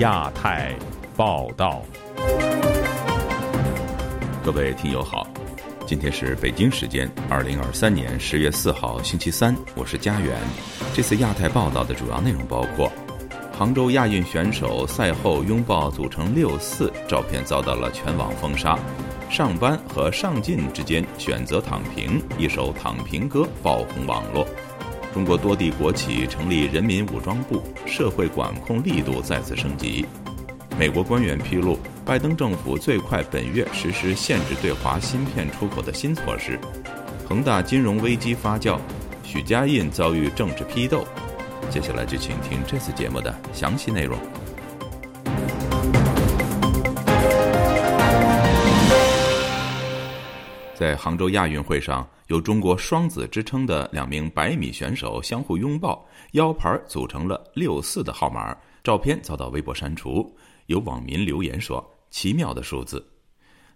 亚太报道，各位听友好，今天是北京时间二零二三年十月四号星期三，我是佳远。这次亚太报道的主要内容包括：杭州亚运选手赛后拥抱组成六四，照片遭到了全网封杀；上班和上进之间选择躺平，一首躺平歌爆红网络。中国多地国企成立人民武装部，社会管控力度再次升级。美国官员披露，拜登政府最快本月实施限制对华芯片出口的新措施。恒大金融危机发酵，许家印遭遇政治批斗。接下来就请听这次节目的详细内容。在杭州亚运会上，有中国双子之称的两名百米选手相互拥抱，腰牌组成了六四的号码。照片遭到微博删除，有网民留言说：“奇妙的数字。”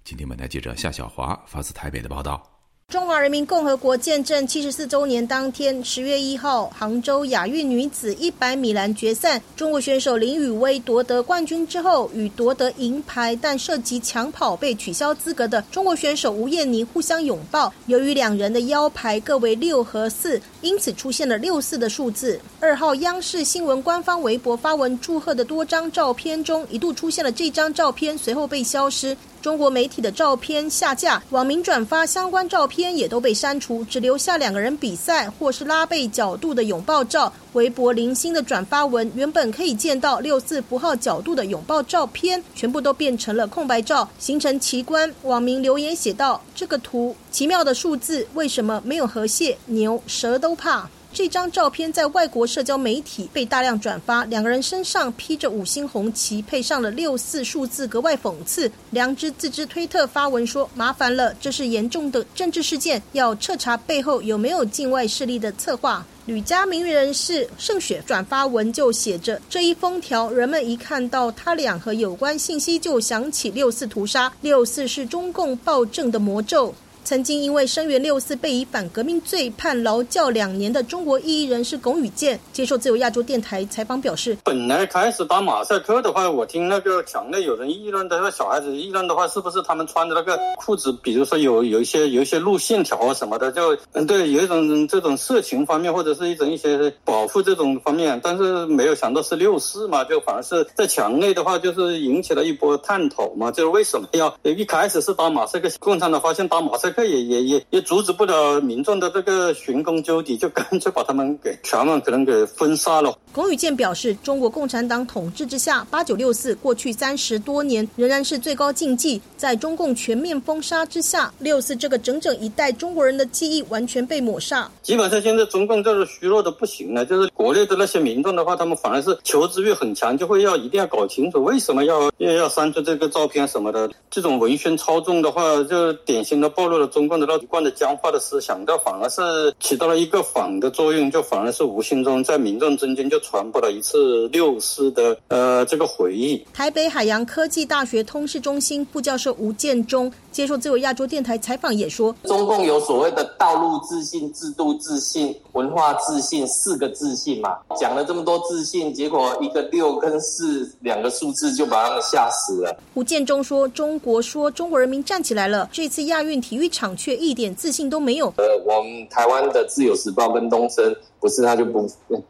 今天本台记者夏小华发自台北的报道。中华人民共和国建政七十四周年当天，十月一号，杭州亚运女子一百米栏决赛，中国选手林雨薇夺得冠军之后，与夺得银牌但涉及抢跑被取消资格的中国选手吴艳妮互相拥抱。由于两人的腰牌各为六和四，因此出现了六四的数字。二号，央视新闻官方微博发文祝贺的多张照片中，一度出现了这张照片，随后被消失。中国媒体的照片下架，网民转发相关照片也都被删除，只留下两个人比赛或是拉背角度的拥抱照。微博零星的转发文，原本可以见到六四符号角度的拥抱照片，全部都变成了空白照，形成奇观。网民留言写道：“这个图奇妙的数字，为什么没有河蟹、牛、蛇都怕？”这张照片在外国社交媒体被大量转发，两个人身上披着五星红旗，配上了六四数字，格外讽刺。良知自知推特发文说：“麻烦了，这是严重的政治事件，要彻查背后有没有境外势力的策划。”吕家名人士盛雪转发文就写着：“这一封条，人们一看到他俩和有关信息，就想起六四屠杀。六四是中共暴政的魔咒。”曾经因为声援六四被以反革命罪判劳教两年的中国异议人士龚宇健接受自由亚洲电台采访表示：“本来开始打马赛克的话，我听那个墙内有人议论的，那小孩子议论的话，是不是他们穿的那个裤子，比如说有有一些有一些路线条啊什么的，就嗯对，有一种这种色情方面或者是一种一些保护这种方面，但是没有想到是六四嘛，就反而是在墙内的话，就是引起了一波探讨嘛，就是为什么要一开始是打马赛克，共产党发现打马赛克克。”这也也也也阻止不了民众的这个寻根究底，就干脆把他们给全网可能给封杀了。龚宇健表示，中国共产党统治之下，八九六四过去三十多年仍然是最高禁忌。在中共全面封杀之下，六四这个整整一代中国人的记忆完全被抹杀。基本上现在中共就是虚弱的不行了，就是国内的那些民众的话，他们反而是求知欲很强，就会要一定要搞清楚为什么要要要删除这个照片什么的。这种文宣操纵的话，就典型的暴露了。中共的那一贯的僵化的思想，这反而是起到了一个反的作用，就反而是无形中在民众中间就传播了一次六四的呃这个回忆。台北海洋科技大学通识中心副教授吴建中接受自由亚洲电台采访也说，中共有所谓的道路自信、制度自信、文化自信四个自信嘛，讲了这么多自信，结果一个六跟四两个数字就把他们吓死了。吴建中说，中国说中国人民站起来了，这次亚运体育场。却一点自信都没有。呃，我们台湾的自由时报跟东森，不是他就不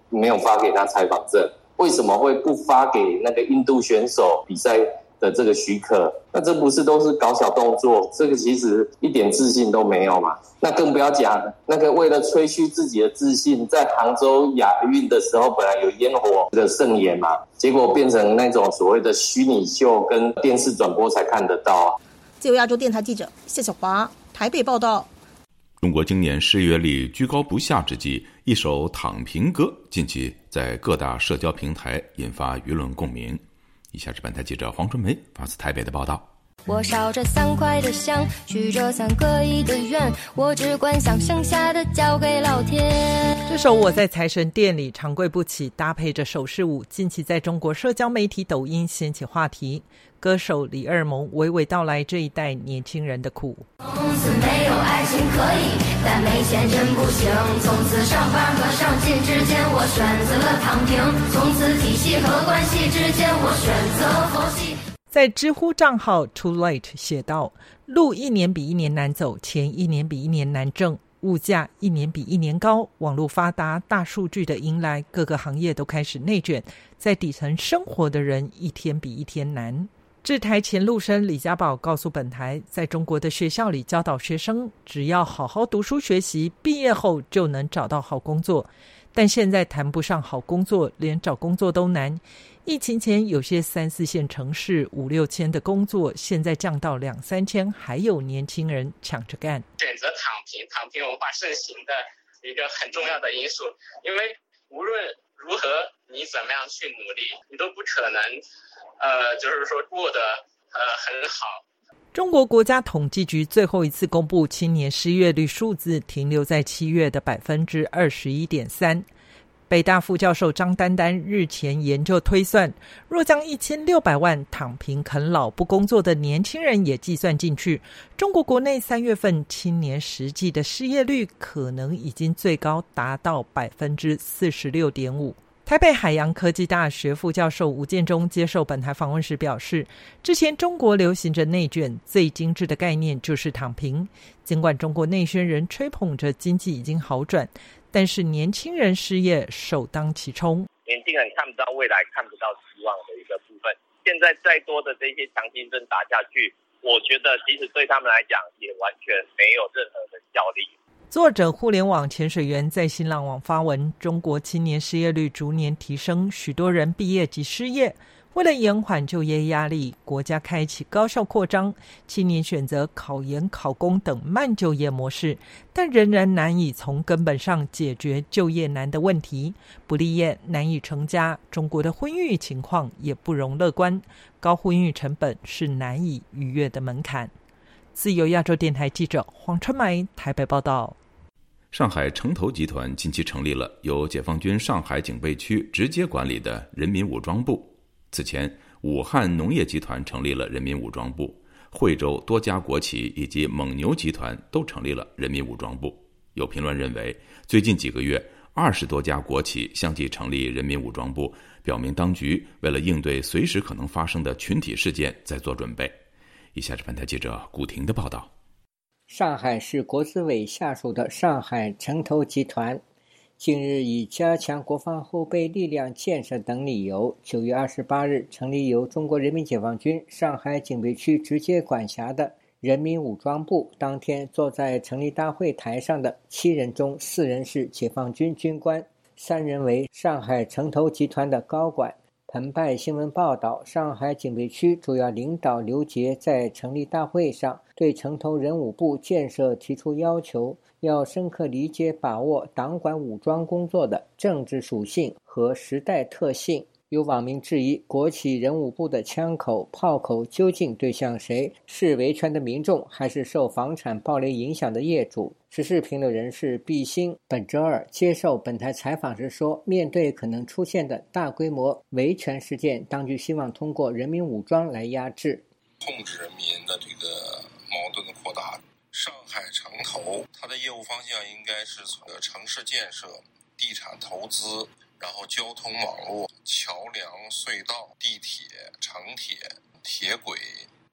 没有发给他采访证，为什么会不发给那个印度选手比赛的这个许可？那这不是都是搞小动作？这个其实一点自信都没有嘛。那更不要讲那个为了吹嘘自己的自信，在杭州亚运的时候，本来有烟火的盛宴嘛，结果变成那种所谓的虚拟秀，跟电视转播才看得到啊。自由亚洲电台记者谢小华。台北报道：中国今年失业率居高不下之际，一首躺平歌近期在各大社交平台引发舆论共鸣。以下是本台记者黄春梅发自台北的报道。我烧着三块的香，许着三个亿的愿，我只管想剩下的交给老天。这首我在财神殿里长跪不起，搭配着手势舞，近期在中国社交媒体抖音掀起话题。歌手李二萌娓娓道来这一代年轻人的苦。从此没有爱情可以，但没钱真不行。从此上班和上进之间，我选择了躺平。从此体系和关系之间，我选择佛系。在知乎账号 Too Late 写道：“路一年比一年难走，钱一年比一年难挣，物价一年比一年高。网络发达，大数据的迎来，各个行业都开始内卷，在底层生活的人一天比一天难。”制台前陆生李家宝告诉本台，在中国的学校里教导学生，只要好好读书学习，毕业后就能找到好工作。但现在谈不上好工作，连找工作都难。疫情前有些三四线城市五六千的工作，现在降到两三千，还有年轻人抢着干。选择躺平，躺平文化盛行的一个很重要的因素，因为无论如何你怎么样去努力，你都不可能，呃，就是说过得呃很好。中国国家统计局最后一次公布青年失业率数字，停留在七月的百分之二十一点三。北大副教授张丹丹日前研究推算，若将一千六百万躺平啃老不工作的年轻人也计算进去，中国国内三月份青年实际的失业率可能已经最高达到百分之四十六点五。台北海洋科技大学副教授吴建中接受本台访问时表示，之前中国流行着内卷，最精致的概念就是躺平。尽管中国内宣人吹捧着经济已经好转，但是年轻人失业首当其冲。年轻人看不到未来，看不到希望的一个部分。现在再多的这些强心针打下去，我觉得即使对他们来讲，也完全没有任何的效力。作者互联网潜水员在新浪网发文：中国青年失业率逐年提升，许多人毕业即失业。为了延缓就业压力，国家开启高校扩张，青年选择考研、考公等慢就业模式，但仍然难以从根本上解决就业难的问题。不立业，难以成家，中国的婚育情况也不容乐观，高婚育成本是难以逾越的门槛。自由亚洲电台记者黄春梅台北报道。上海城投集团近期成立了由解放军上海警备区直接管理的人民武装部。此前，武汉农业集团成立了人民武装部，惠州多家国企以及蒙牛集团都成立了人民武装部。有评论认为，最近几个月，二十多家国企相继成立人民武装部，表明当局为了应对随时可能发生的群体事件在做准备。以下是本台记者古婷的报道。上海市国资委下属的上海城投集团，近日以加强国防后备力量建设等理由，九月二十八日成立由中国人民解放军上海警备区直接管辖的人民武装部。当天坐在成立大会台上的七人中，四人是解放军军官，三人为上海城投集团的高管。澎湃新闻报道，上海警备区主要领导刘杰在成立大会上对城投人武部建设提出要求，要深刻理解把握党管武装工作的政治属性和时代特性。有网民质疑，国企人武部的枪口、炮口究竟对向谁？是维权的民众，还是受房产暴雷影响的业主？时事评论人士毕兴本周二接受本台采访时说：“面对可能出现的大规模维权事件，当局希望通过人民武装来压制、控制人民的这个矛盾的扩大。上海城投，它的业务方向应该是从城市建设、地产投资。”然后，交通网络、桥梁、隧道、地铁、城铁、铁轨、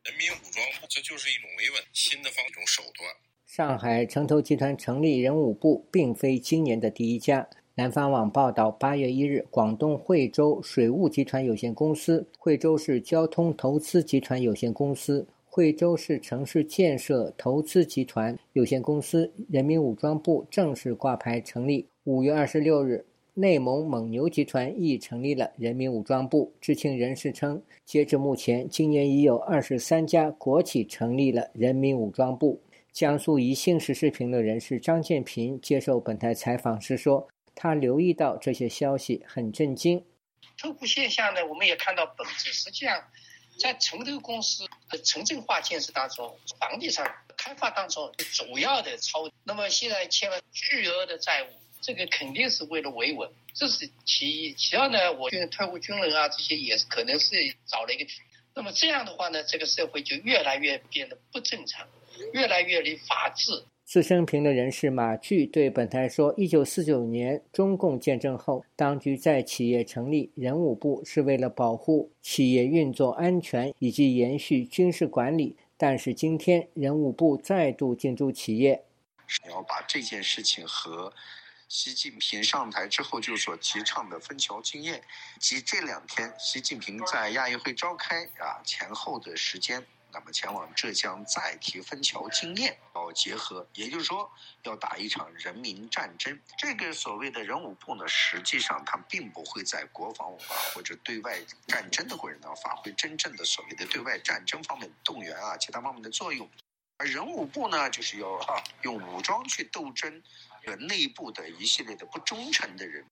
人民武装部，这就是一种维稳新的方一种手段。上海城投集团成立人武部，并非今年的第一家。南方网报道，八月一日，广东惠州水务集团有限公司、惠州市交通投资集团有限公司、惠州市城市建设投资集团有限公司人民武装部正式挂牌成立。五月二十六日。内蒙蒙牛集团亦成立了人民武装部。知情人士称，截至目前，今年已有二十三家国企成立了人民武装部。江苏宜兴时事评论人士张建平接受本台采访时说：“他留意到这些消息，很震惊。头部现象呢，我们也看到本质。实际上，在城投公司的城镇化建设当中，房地产开发当中主要的超。那么现在欠了巨额的债务。”这个肯定是为了维稳，这是其一。其二呢，我觉得退伍军人啊，这些也是可能是找了一个。那么这样的话呢，这个社会就越来越变得不正常，越来越离法治。资深评论人士马巨对本台说：“一九四九年中共建政后，当局在企业成立人武部，是为了保护企业运作安全以及延续军事管理。但是今天，人武部再度进驻企业，要把这件事情和习近平上台之后就所提倡的分桥经验，及这两天习近平在亚运会召开啊前后的时间。”那么前往浙江再提分桥经验，要结合，也就是说要打一场人民战争。这个所谓的人武部呢，实际上它并不会在国防啊或者对外战争的过程当中发挥真正的所谓的对外战争方面动员啊其他方面的作用，而人武部呢，就是要用武装去斗争，呃内部的一系列的不忠诚的人。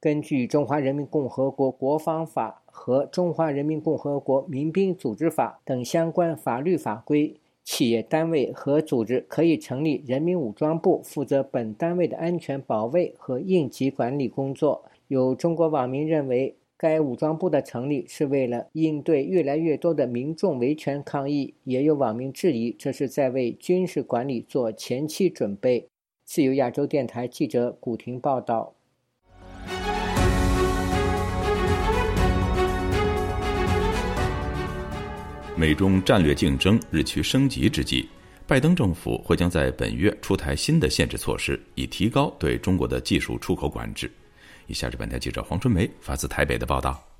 根据《中华人民共和国国防法》和《中华人民共和国民兵组织法》等相关法律法规，企业单位和组织可以成立人民武装部，负责本单位的安全保卫和应急管理工作。有中国网民认为，该武装部的成立是为了应对越来越多的民众维权抗议；也有网民质疑，这是在为军事管理做前期准备。自由亚洲电台记者古婷报道。美中战略竞争日趋升级之际，拜登政府或将在本月出台新的限制措施，以提高对中国的技术出口管制。以下是本台记者黄春梅发自台北的报道。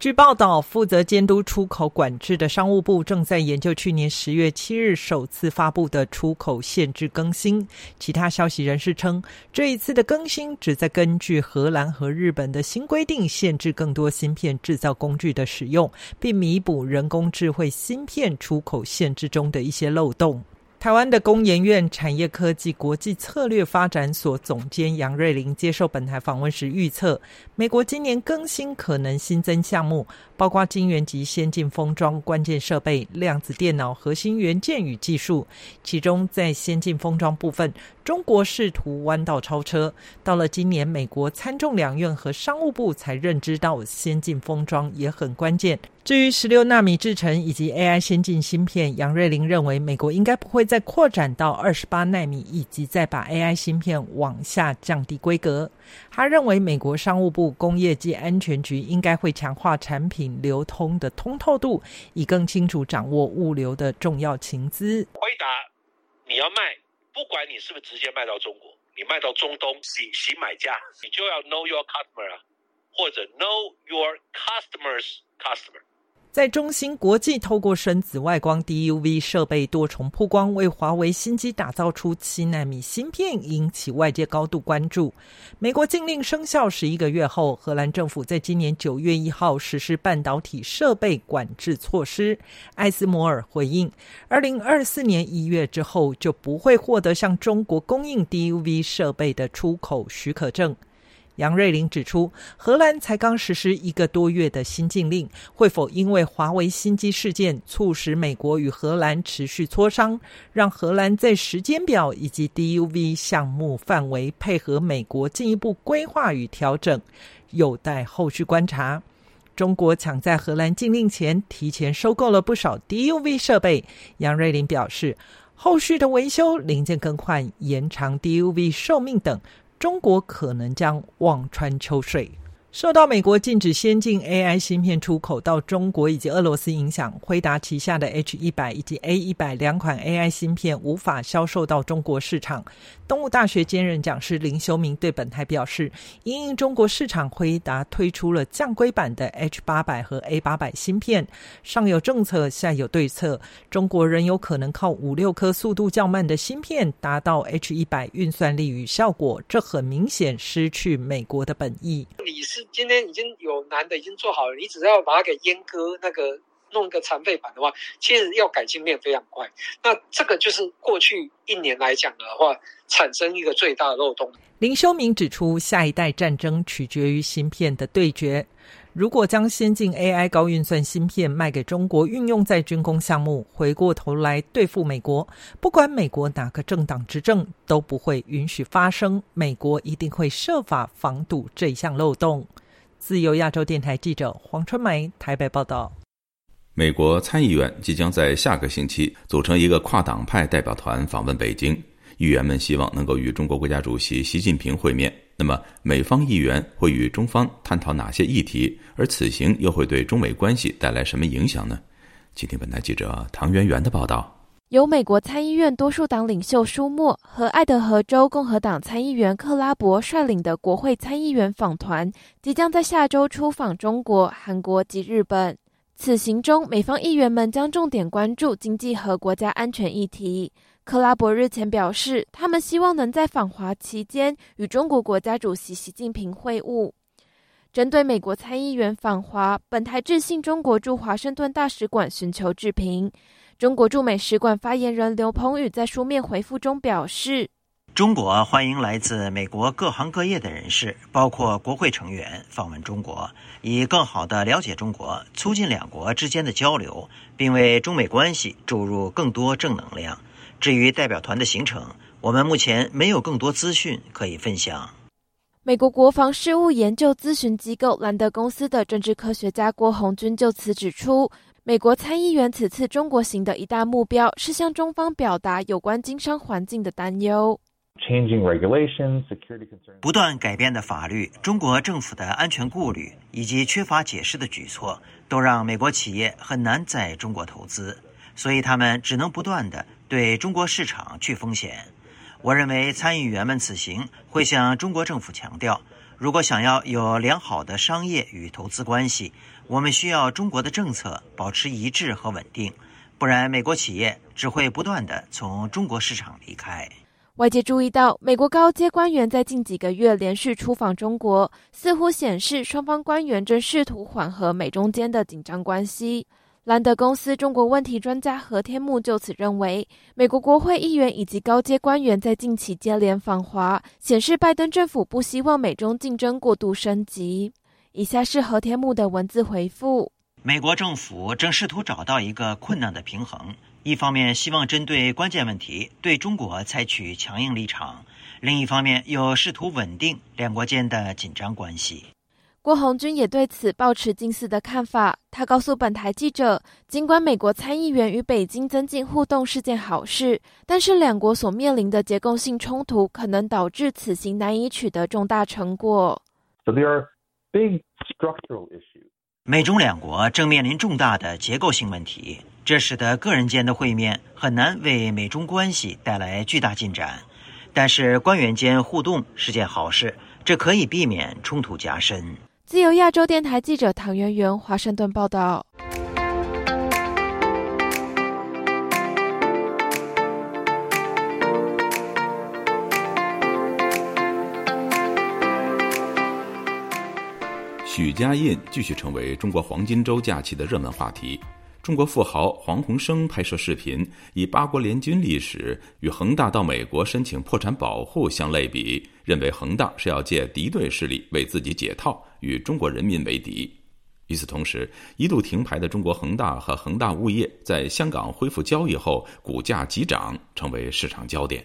据报道，负责监督出口管制的商务部正在研究去年十月七日首次发布的出口限制更新。其他消息人士称，这一次的更新旨在根据荷兰和日本的新规定，限制更多芯片制造工具的使用，并弥补人工智慧芯片出口限制中的一些漏洞。台湾的工研院产业科技国际策略发展所总监杨瑞玲接受本台访问时预测，美国今年更新可能新增项目，包括晶圆级先进封装关键设备、量子电脑核心元件与技术。其中，在先进封装部分，中国试图弯道超车。到了今年，美国参众两院和商务部才认知到先进封装也很关键。至于十六纳米制程以及 AI 先进芯片，杨瑞玲认为美国应该不会再扩展到二十八纳米，以及再把 AI 芯片往下降低规格。他认为美国商务部工业及安全局应该会强化产品流通的通透度，以更清楚掌握物流的重要情资。回答：你要卖，不管你是不是直接卖到中国，你卖到中东，洗洗买家，你就要 know your customer 啊，或者 know your customers customer。在中芯国际透过深紫外光 DUV 设备多重曝光，为华为新机打造出七纳米芯片，引起外界高度关注。美国禁令生效十一个月后，荷兰政府在今年九月一号实施半导体设备管制措施。艾斯摩尔回应，二零二四年一月之后就不会获得向中国供应 DUV 设备的出口许可证。杨瑞玲指出，荷兰才刚实施一个多月的新禁令，会否因为华为新机事件促使美国与荷兰持续磋商，让荷兰在时间表以及 DUV 项目范围配合美国进一步规划与调整，有待后续观察。中国抢在荷兰禁令前提前收购了不少 DUV 设备，杨瑞玲表示，后续的维修、零件更换、延长 DUV 寿命等。中国可能将望穿秋水。受到美国禁止先进 AI 芯片出口到中国以及俄罗斯影响，辉达旗下的 H 一百以及 A 一百两款 AI 芯片无法销售到中国市场。东吴大学兼任讲师林修明对本台表示，因应中国市场，辉达推出了降规版的 H 八百和 A 八百芯片。上有政策，下有对策，中国仍有可能靠五六颗速度较慢的芯片达到 H 一百运算力与效果，这很明显失去美国的本意。你是今天已经有男的已经做好了，你只要把它给阉割那个。弄个残废版的话，其实要改进面非常快。那这个就是过去一年来讲的话，产生一个最大的漏洞。林修明指出，下一代战争取决于芯片的对决。如果将先进 AI 高运算芯片卖给中国，运用在军工项目，回过头来对付美国，不管美国哪个政党执政，都不会允许发生。美国一定会设法防堵这一项漏洞。自由亚洲电台记者黄春梅台北报道。美国参议院即将在下个星期组成一个跨党派代表团访问北京，议员们希望能够与中国国家主席习近平会面。那么，美方议员会与中方探讨哪些议题？而此行又会对中美关系带来什么影响呢？请听本台记者唐媛媛的报道。由美国参议院多数党领袖舒默和爱德荷州共和党参议员克拉伯率领的国会参议员访团，即将在下周出访中国、韩国及日本。此行中，美方议员们将重点关注经济和国家安全议题。克拉伯日前表示，他们希望能在访华期间与中国国家主席习近平会晤。针对美国参议员访华，本台致信中国驻华盛顿大使馆寻求置评。中国驻美使馆发言人刘鹏宇在书面回复中表示：“中国欢迎来自美国各行各业的人士，包括国会成员访问中国，以更好地了解中国，促进两国之间的交流，并为中美关系注入更多正能量。”至于代表团的行程，我们目前没有更多资讯可以分享。美国国防事务研究咨询机构兰德公司的政治科学家郭红军就此指出，美国参议员此次中国行的一大目标是向中方表达有关经商环境的担忧。不断改变的法律、中国政府的安全顾虑以及缺乏解释的举措，都让美国企业很难在中国投资，所以他们只能不断的。对中国市场去风险，我认为参议员们此行会向中国政府强调，如果想要有良好的商业与投资关系，我们需要中国的政策保持一致和稳定，不然美国企业只会不断的从中国市场离开。外界注意到，美国高阶官员在近几个月连续出访中国，似乎显示双方官员正试图缓和美中间的紧张关系。兰德公司中国问题专家何天木就此认为，美国国会议员以及高阶官员在近期接连访华，显示拜登政府不希望美中竞争过度升级。以下是何天木的文字回复：美国政府正试图找到一个困难的平衡，一方面希望针对关键问题对中国采取强硬立场，另一方面又试图稳定两国间的紧张关系。郭红军也对此抱持近似的看法。他告诉本台记者，尽管美国参议员与北京增进互动是件好事，但是两国所面临的结构性冲突可能导致此行难以取得重大成果。美中两国正面临重大的结构性问题，这使得个人间的会面很难为美中关系带来巨大进展。但是官员间互动是件好事，这可以避免冲突加深。自由亚洲电台记者唐媛媛华盛顿报道：许家印继续成为中国黄金周假期的热门话题。中国富豪黄鸿升拍摄视频，以八国联军历史与恒大到美国申请破产保护相类比，认为恒大是要借敌对势力为自己解套，与中国人民为敌。与此同时，一度停牌的中国恒大和恒大物业在香港恢复交易后，股价急涨，成为市场焦点。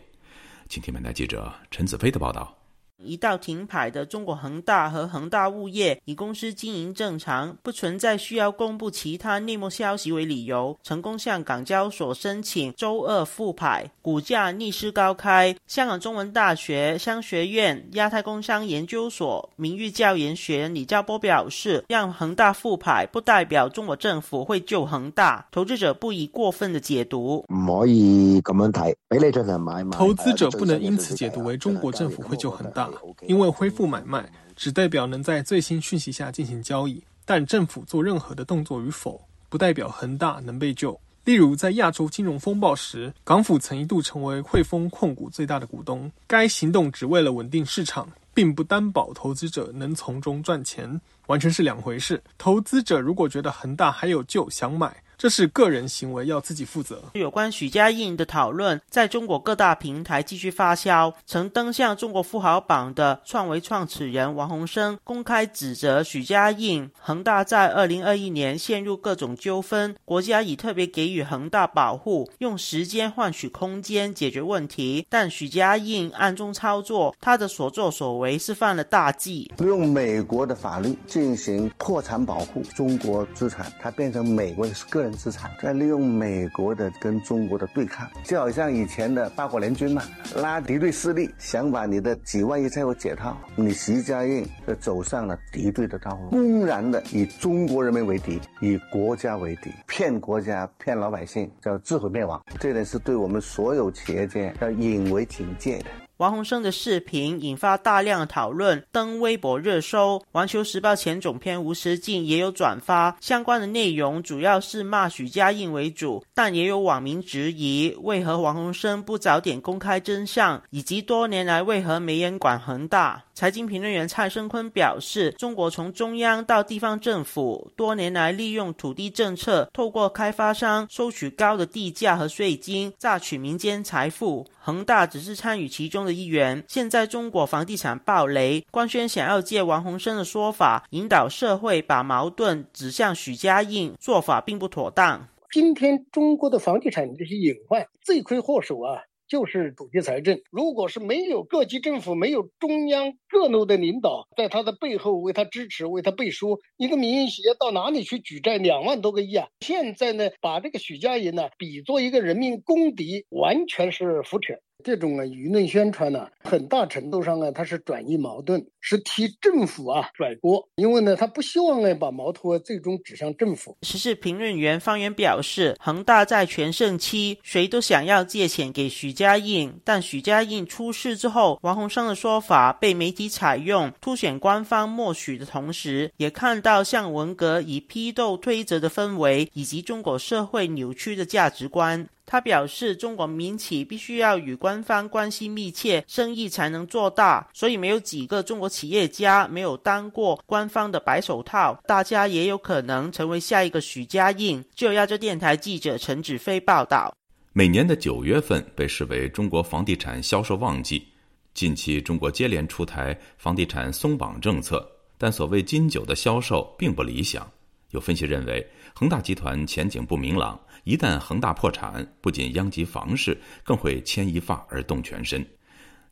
请听本台记者陈子飞的报道。一道停牌的中国恒大和恒大物业以公司经营正常、不存在需要公布其他内幕消息为理由，成功向港交所申请周二复牌，股价逆势高开。香港中文大学商学院亚太工商研究所名誉教研学李兆波表示：“让恒大复牌不代表中国政府会救恒大，投资者不宜过分的解读。唔可以咁样睇，俾你进行买卖。投资者不能因此解读为中国政府会救恒大。”因为恢复买卖只代表能在最新讯息下进行交易，但政府做任何的动作与否，不代表恒大能被救。例如，在亚洲金融风暴时，港府曾一度成为汇丰控股最大的股东，该行动只为了稳定市场，并不担保投资者能从中赚钱，完全是两回事。投资者如果觉得恒大还有救，想买。这是个人行为，要自己负责。有关许家印的讨论，在中国各大平台继续发酵。曾登上中国富豪榜的创维创始人王洪生公开指责许家印，恒大在二零二一年陷入各种纠纷，国家已特别给予恒大保护，用时间换取空间解决问题。但许家印暗中操作，他的所作所为是犯了大忌，用美国的法律进行破产保护中国资产，它变成美国的个人。资产，在利用美国的跟中国的对抗，就好像以前的八国联军嘛，拉敌对势力，想把你的几万亿债务解套，你习家印就走上了敌对的道路，公然的以中国人民为敌，以国家为敌，骗国家骗老百姓，叫自毁灭亡，这点是对我们所有企业界要引为警戒的。王洪生的视频引发大量讨论，登微博热搜。环球时报前总编吴石敬也有转发相关的内容，主要是骂许家印为主，但也有网民质疑，为何王洪生不早点公开真相，以及多年来为何没人管恒大。财经评论员蔡生坤表示，中国从中央到地方政府，多年来利用土地政策，透过开发商收取高的地价和税金，榨取民间财富。恒大只是参与其中的一员。现在中国房地产暴雷，官宣想要借王洪生的说法，引导社会把矛盾指向许家印，做法并不妥当。今天中国的房地产这些隐患，罪魁祸首啊！就是土地财政，如果是没有各级政府、没有中央各路的领导在他的背后为他支持、为他背书，一个民营企业到哪里去举债两万多个亿啊？现在呢，把这个许家印呢比作一个人民公敌，完全是胡扯。这种呢舆论宣传呢，很大程度上呢，它是转移矛盾，是替政府啊甩锅。因为呢，他不希望呢把矛头最终指向政府。时事评论员方源表示，恒大在全盛期，谁都想要借钱给许家印，但许家印出事之后，王洪生的说法被媒体采用，凸显官方默许的同时，也看到像文革以批斗推责的氛围，以及中国社会扭曲的价值观。他表示，中国民企必须要与官方关系密切，生意才能做大。所以，没有几个中国企业家没有当过官方的白手套。大家也有可能成为下一个许家印。就亚洲电台记者陈子飞报道。每年的九月份被视为中国房地产销售旺季。近期，中国接连出台房地产松绑政策，但所谓金九的销售并不理想。有分析认为，恒大集团前景不明朗。一旦恒大破产，不仅殃及房市，更会牵一发而动全身。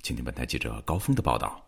请听本台记者高峰的报道。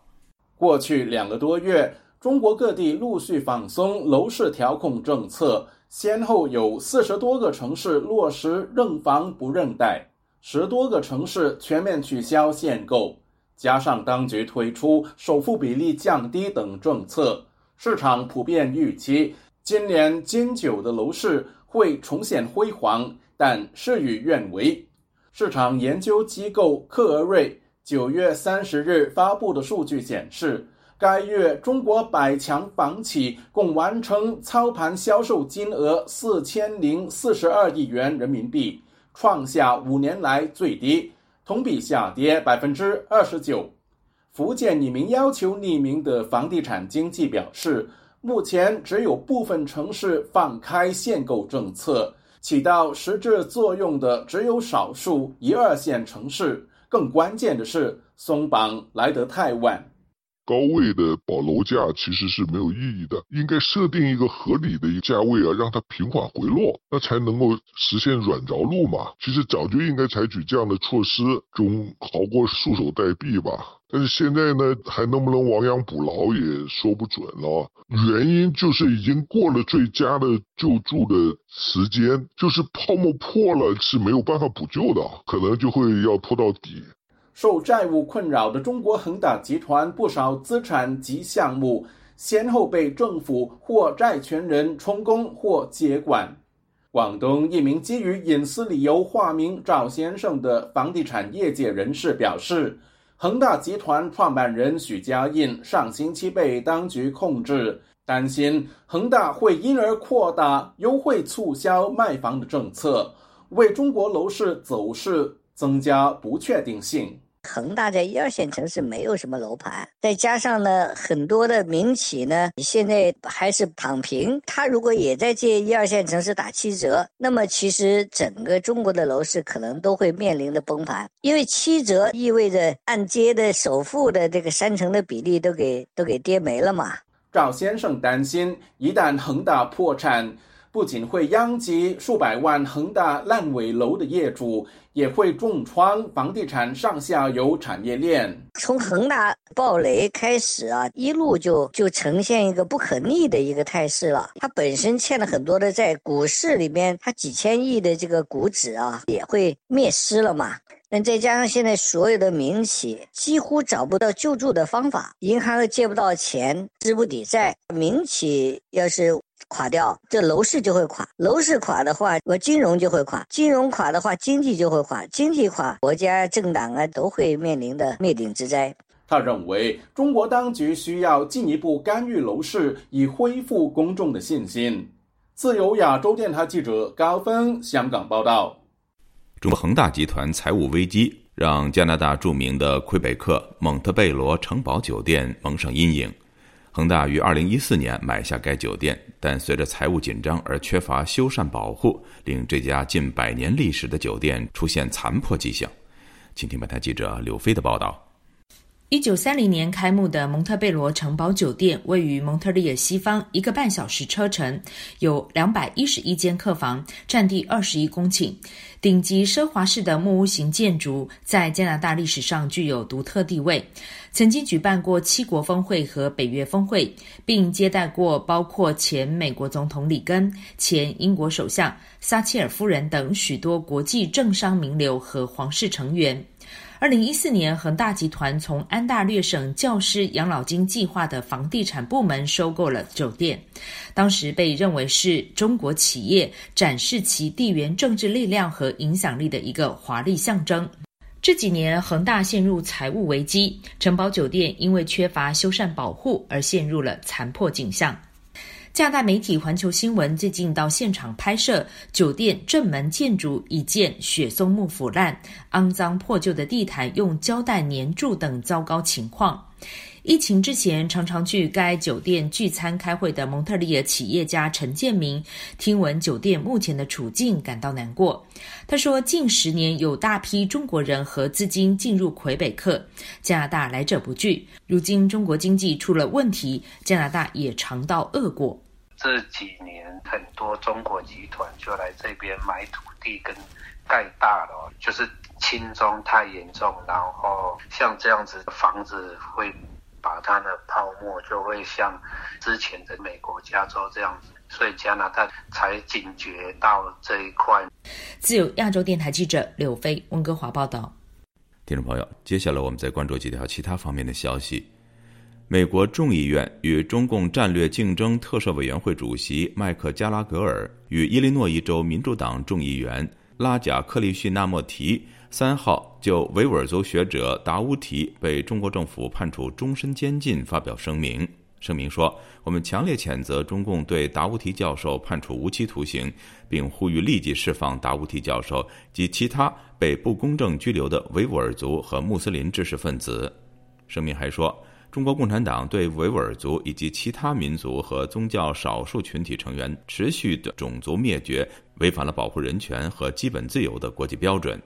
过去两个多月，中国各地陆续放松楼市调控政策，先后有四十多个城市落实认房不认贷，十多个城市全面取消限购，加上当局推出首付比例降低等政策，市场普遍预期今年金九的楼市。会重现辉煌，但事与愿违。市场研究机构克而瑞九月三十日发布的数据显示，该月中国百强房企共完成操盘销售金额四千零四十二亿元人民币，创下五年来最低，同比下跌百分之二十九。福建一名要求匿名的房地产经纪表示。目前只有部分城市放开限购政策，起到实质作用的只有少数一二线城市。更关键的是，松绑来得太晚。高位的保楼价其实是没有意义的，应该设定一个合理的一个价位啊，让它平缓回落，那才能够实现软着陆嘛。其实早就应该采取这样的措施，总好过束手待毙吧。但是现在呢，还能不能亡羊补牢也说不准了。原因就是已经过了最佳的救助的时间，就是泡沫破了是没有办法补救的，可能就会要拖到底。受债务困扰的中国恒大集团不少资产及项目，先后被政府或债权人充公或接管。广东一名基于隐私理由化名赵先生的房地产业界人士表示。恒大集团创办人许家印上星期被当局控制，担心恒大会因而扩大优惠促销卖房的政策，为中国楼市走势增加不确定性。恒大在一二线城市没有什么楼盘，再加上呢，很多的民企呢，现在还是躺平。他如果也在这一二线城市打七折，那么其实整个中国的楼市可能都会面临着崩盘，因为七折意味着按揭的首付的这个三成的比例都给都给跌没了嘛。赵先生担心，一旦恒大破产，不仅会殃及数百万恒大烂尾楼的业主，也会重创房地产上下游产业链。从恒大暴雷开始啊，一路就就呈现一个不可逆的一个态势了。它本身欠了很多的债，股市里面它几千亿的这个股指啊，也会灭失了嘛。那再加上现在所有的民企几乎找不到救助的方法，银行又借不到钱，资不抵债，民企要是垮掉，这楼市就会垮；楼市垮的话，我金融就会垮；金融垮的话，经济就会垮；经济垮，国家政党啊都会面临的灭顶之灾。他认为，中国当局需要进一步干预楼市，以恢复公众的信心。自由亚洲电台记者高峰香港报道。中国恒大集团财务危机让加拿大著名的魁北克蒙特贝罗城堡酒店蒙上阴影。恒大于二零一四年买下该酒店，但随着财务紧张而缺乏修缮保护，令这家近百年历史的酒店出现残破迹象。请听本台记者刘飞的报道。一九三零年开幕的蒙特贝罗城堡酒店位于蒙特利尔西方一个半小时车程，有两百一十一间客房，占地二十一公顷，顶级奢华式的木屋型建筑在加拿大历史上具有独特地位。曾经举办过七国峰会和北约峰会，并接待过包括前美国总统里根、前英国首相撒切尔夫人等许多国际政商名流和皇室成员。二零一四年，恒大集团从安大略省教师养老金计划的房地产部门收购了酒店，当时被认为是中国企业展示其地缘政治力量和影响力的一个华丽象征。这几年，恒大陷入财务危机，城堡酒店因为缺乏修缮保护而陷入了残破景象。加拿大媒体《环球新闻》最近到现场拍摄酒店正门建筑已见雪松木腐烂、肮脏破旧的地毯用胶带粘住等糟糕情况。疫情之前常常去该酒店聚餐开会的蒙特利尔企业家陈建明，听闻酒店目前的处境感到难过。他说：“近十年有大批中国人和资金进入魁北克，加拿大来者不拒。如今中国经济出了问题，加拿大也尝到恶果。这几年很多中国集团就来这边买土地跟盖大楼，就是轻中太严重，然后像这样子的房子会把它的泡沫就会像之前的美国加州这样子。”所以加拿大才警觉到这一块。自由亚洲电台记者柳飞，温哥华报道。听众朋友，接下来我们再关注几条其他方面的消息。美国众议院与中共战略竞争特设委员会主席麦克加拉格尔与伊利诺伊州民主党众议员拉贾克利逊纳莫提三号就维吾尔族学者达乌提被中国政府判处终身监禁发表声明。声明说：“我们强烈谴责中共对达乌提教授判处无期徒刑，并呼吁立即释放达乌提教授及其他被不公正拘留的维吾尔族和穆斯林知识分子。”声明还说：“中国共产党对维吾尔族以及其他民族和宗教少数群体成员持续的种族灭绝，违反了保护人权和基本自由的国际标准。”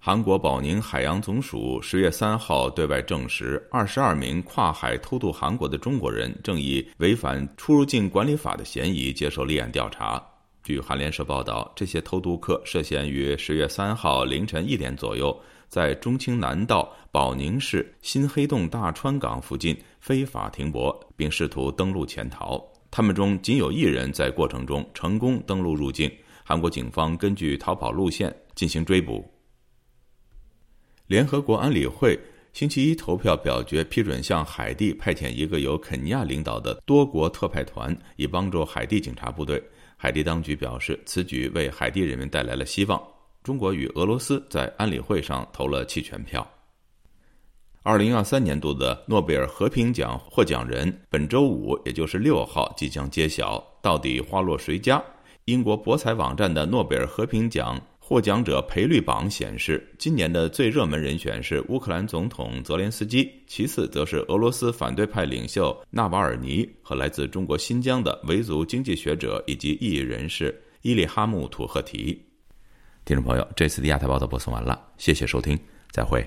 韩国保宁海洋总署十月三号对外证实，二十二名跨海偷渡韩国的中国人正以违反出入境管理法的嫌疑接受立案调查。据韩联社报道，这些偷渡客涉嫌于十月三号凌晨一点左右，在中青南道保宁市新黑洞大川港附近非法停泊，并试图登陆潜逃。他们中仅有一人在过程中成功登陆入境。韩国警方根据逃跑路线进行追捕。联合国安理会星期一投票表决批准向海地派遣一个由肯尼亚领导的多国特派团，以帮助海地警察部队。海地当局表示，此举为海地人民带来了希望。中国与俄罗斯在安理会上投了弃权票。二零二三年度的诺贝尔和平奖获奖人本周五，也就是六号即将揭晓，到底花落谁家？英国博彩网站的诺贝尔和平奖。获奖者赔率榜显示，今年的最热门人选是乌克兰总统泽连斯基，其次则是俄罗斯反对派领袖纳瓦尔尼和来自中国新疆的维族经济学者以及异议人士伊利哈木土赫提。听众朋友，这次的亚太报道播送完了，谢谢收听，再会。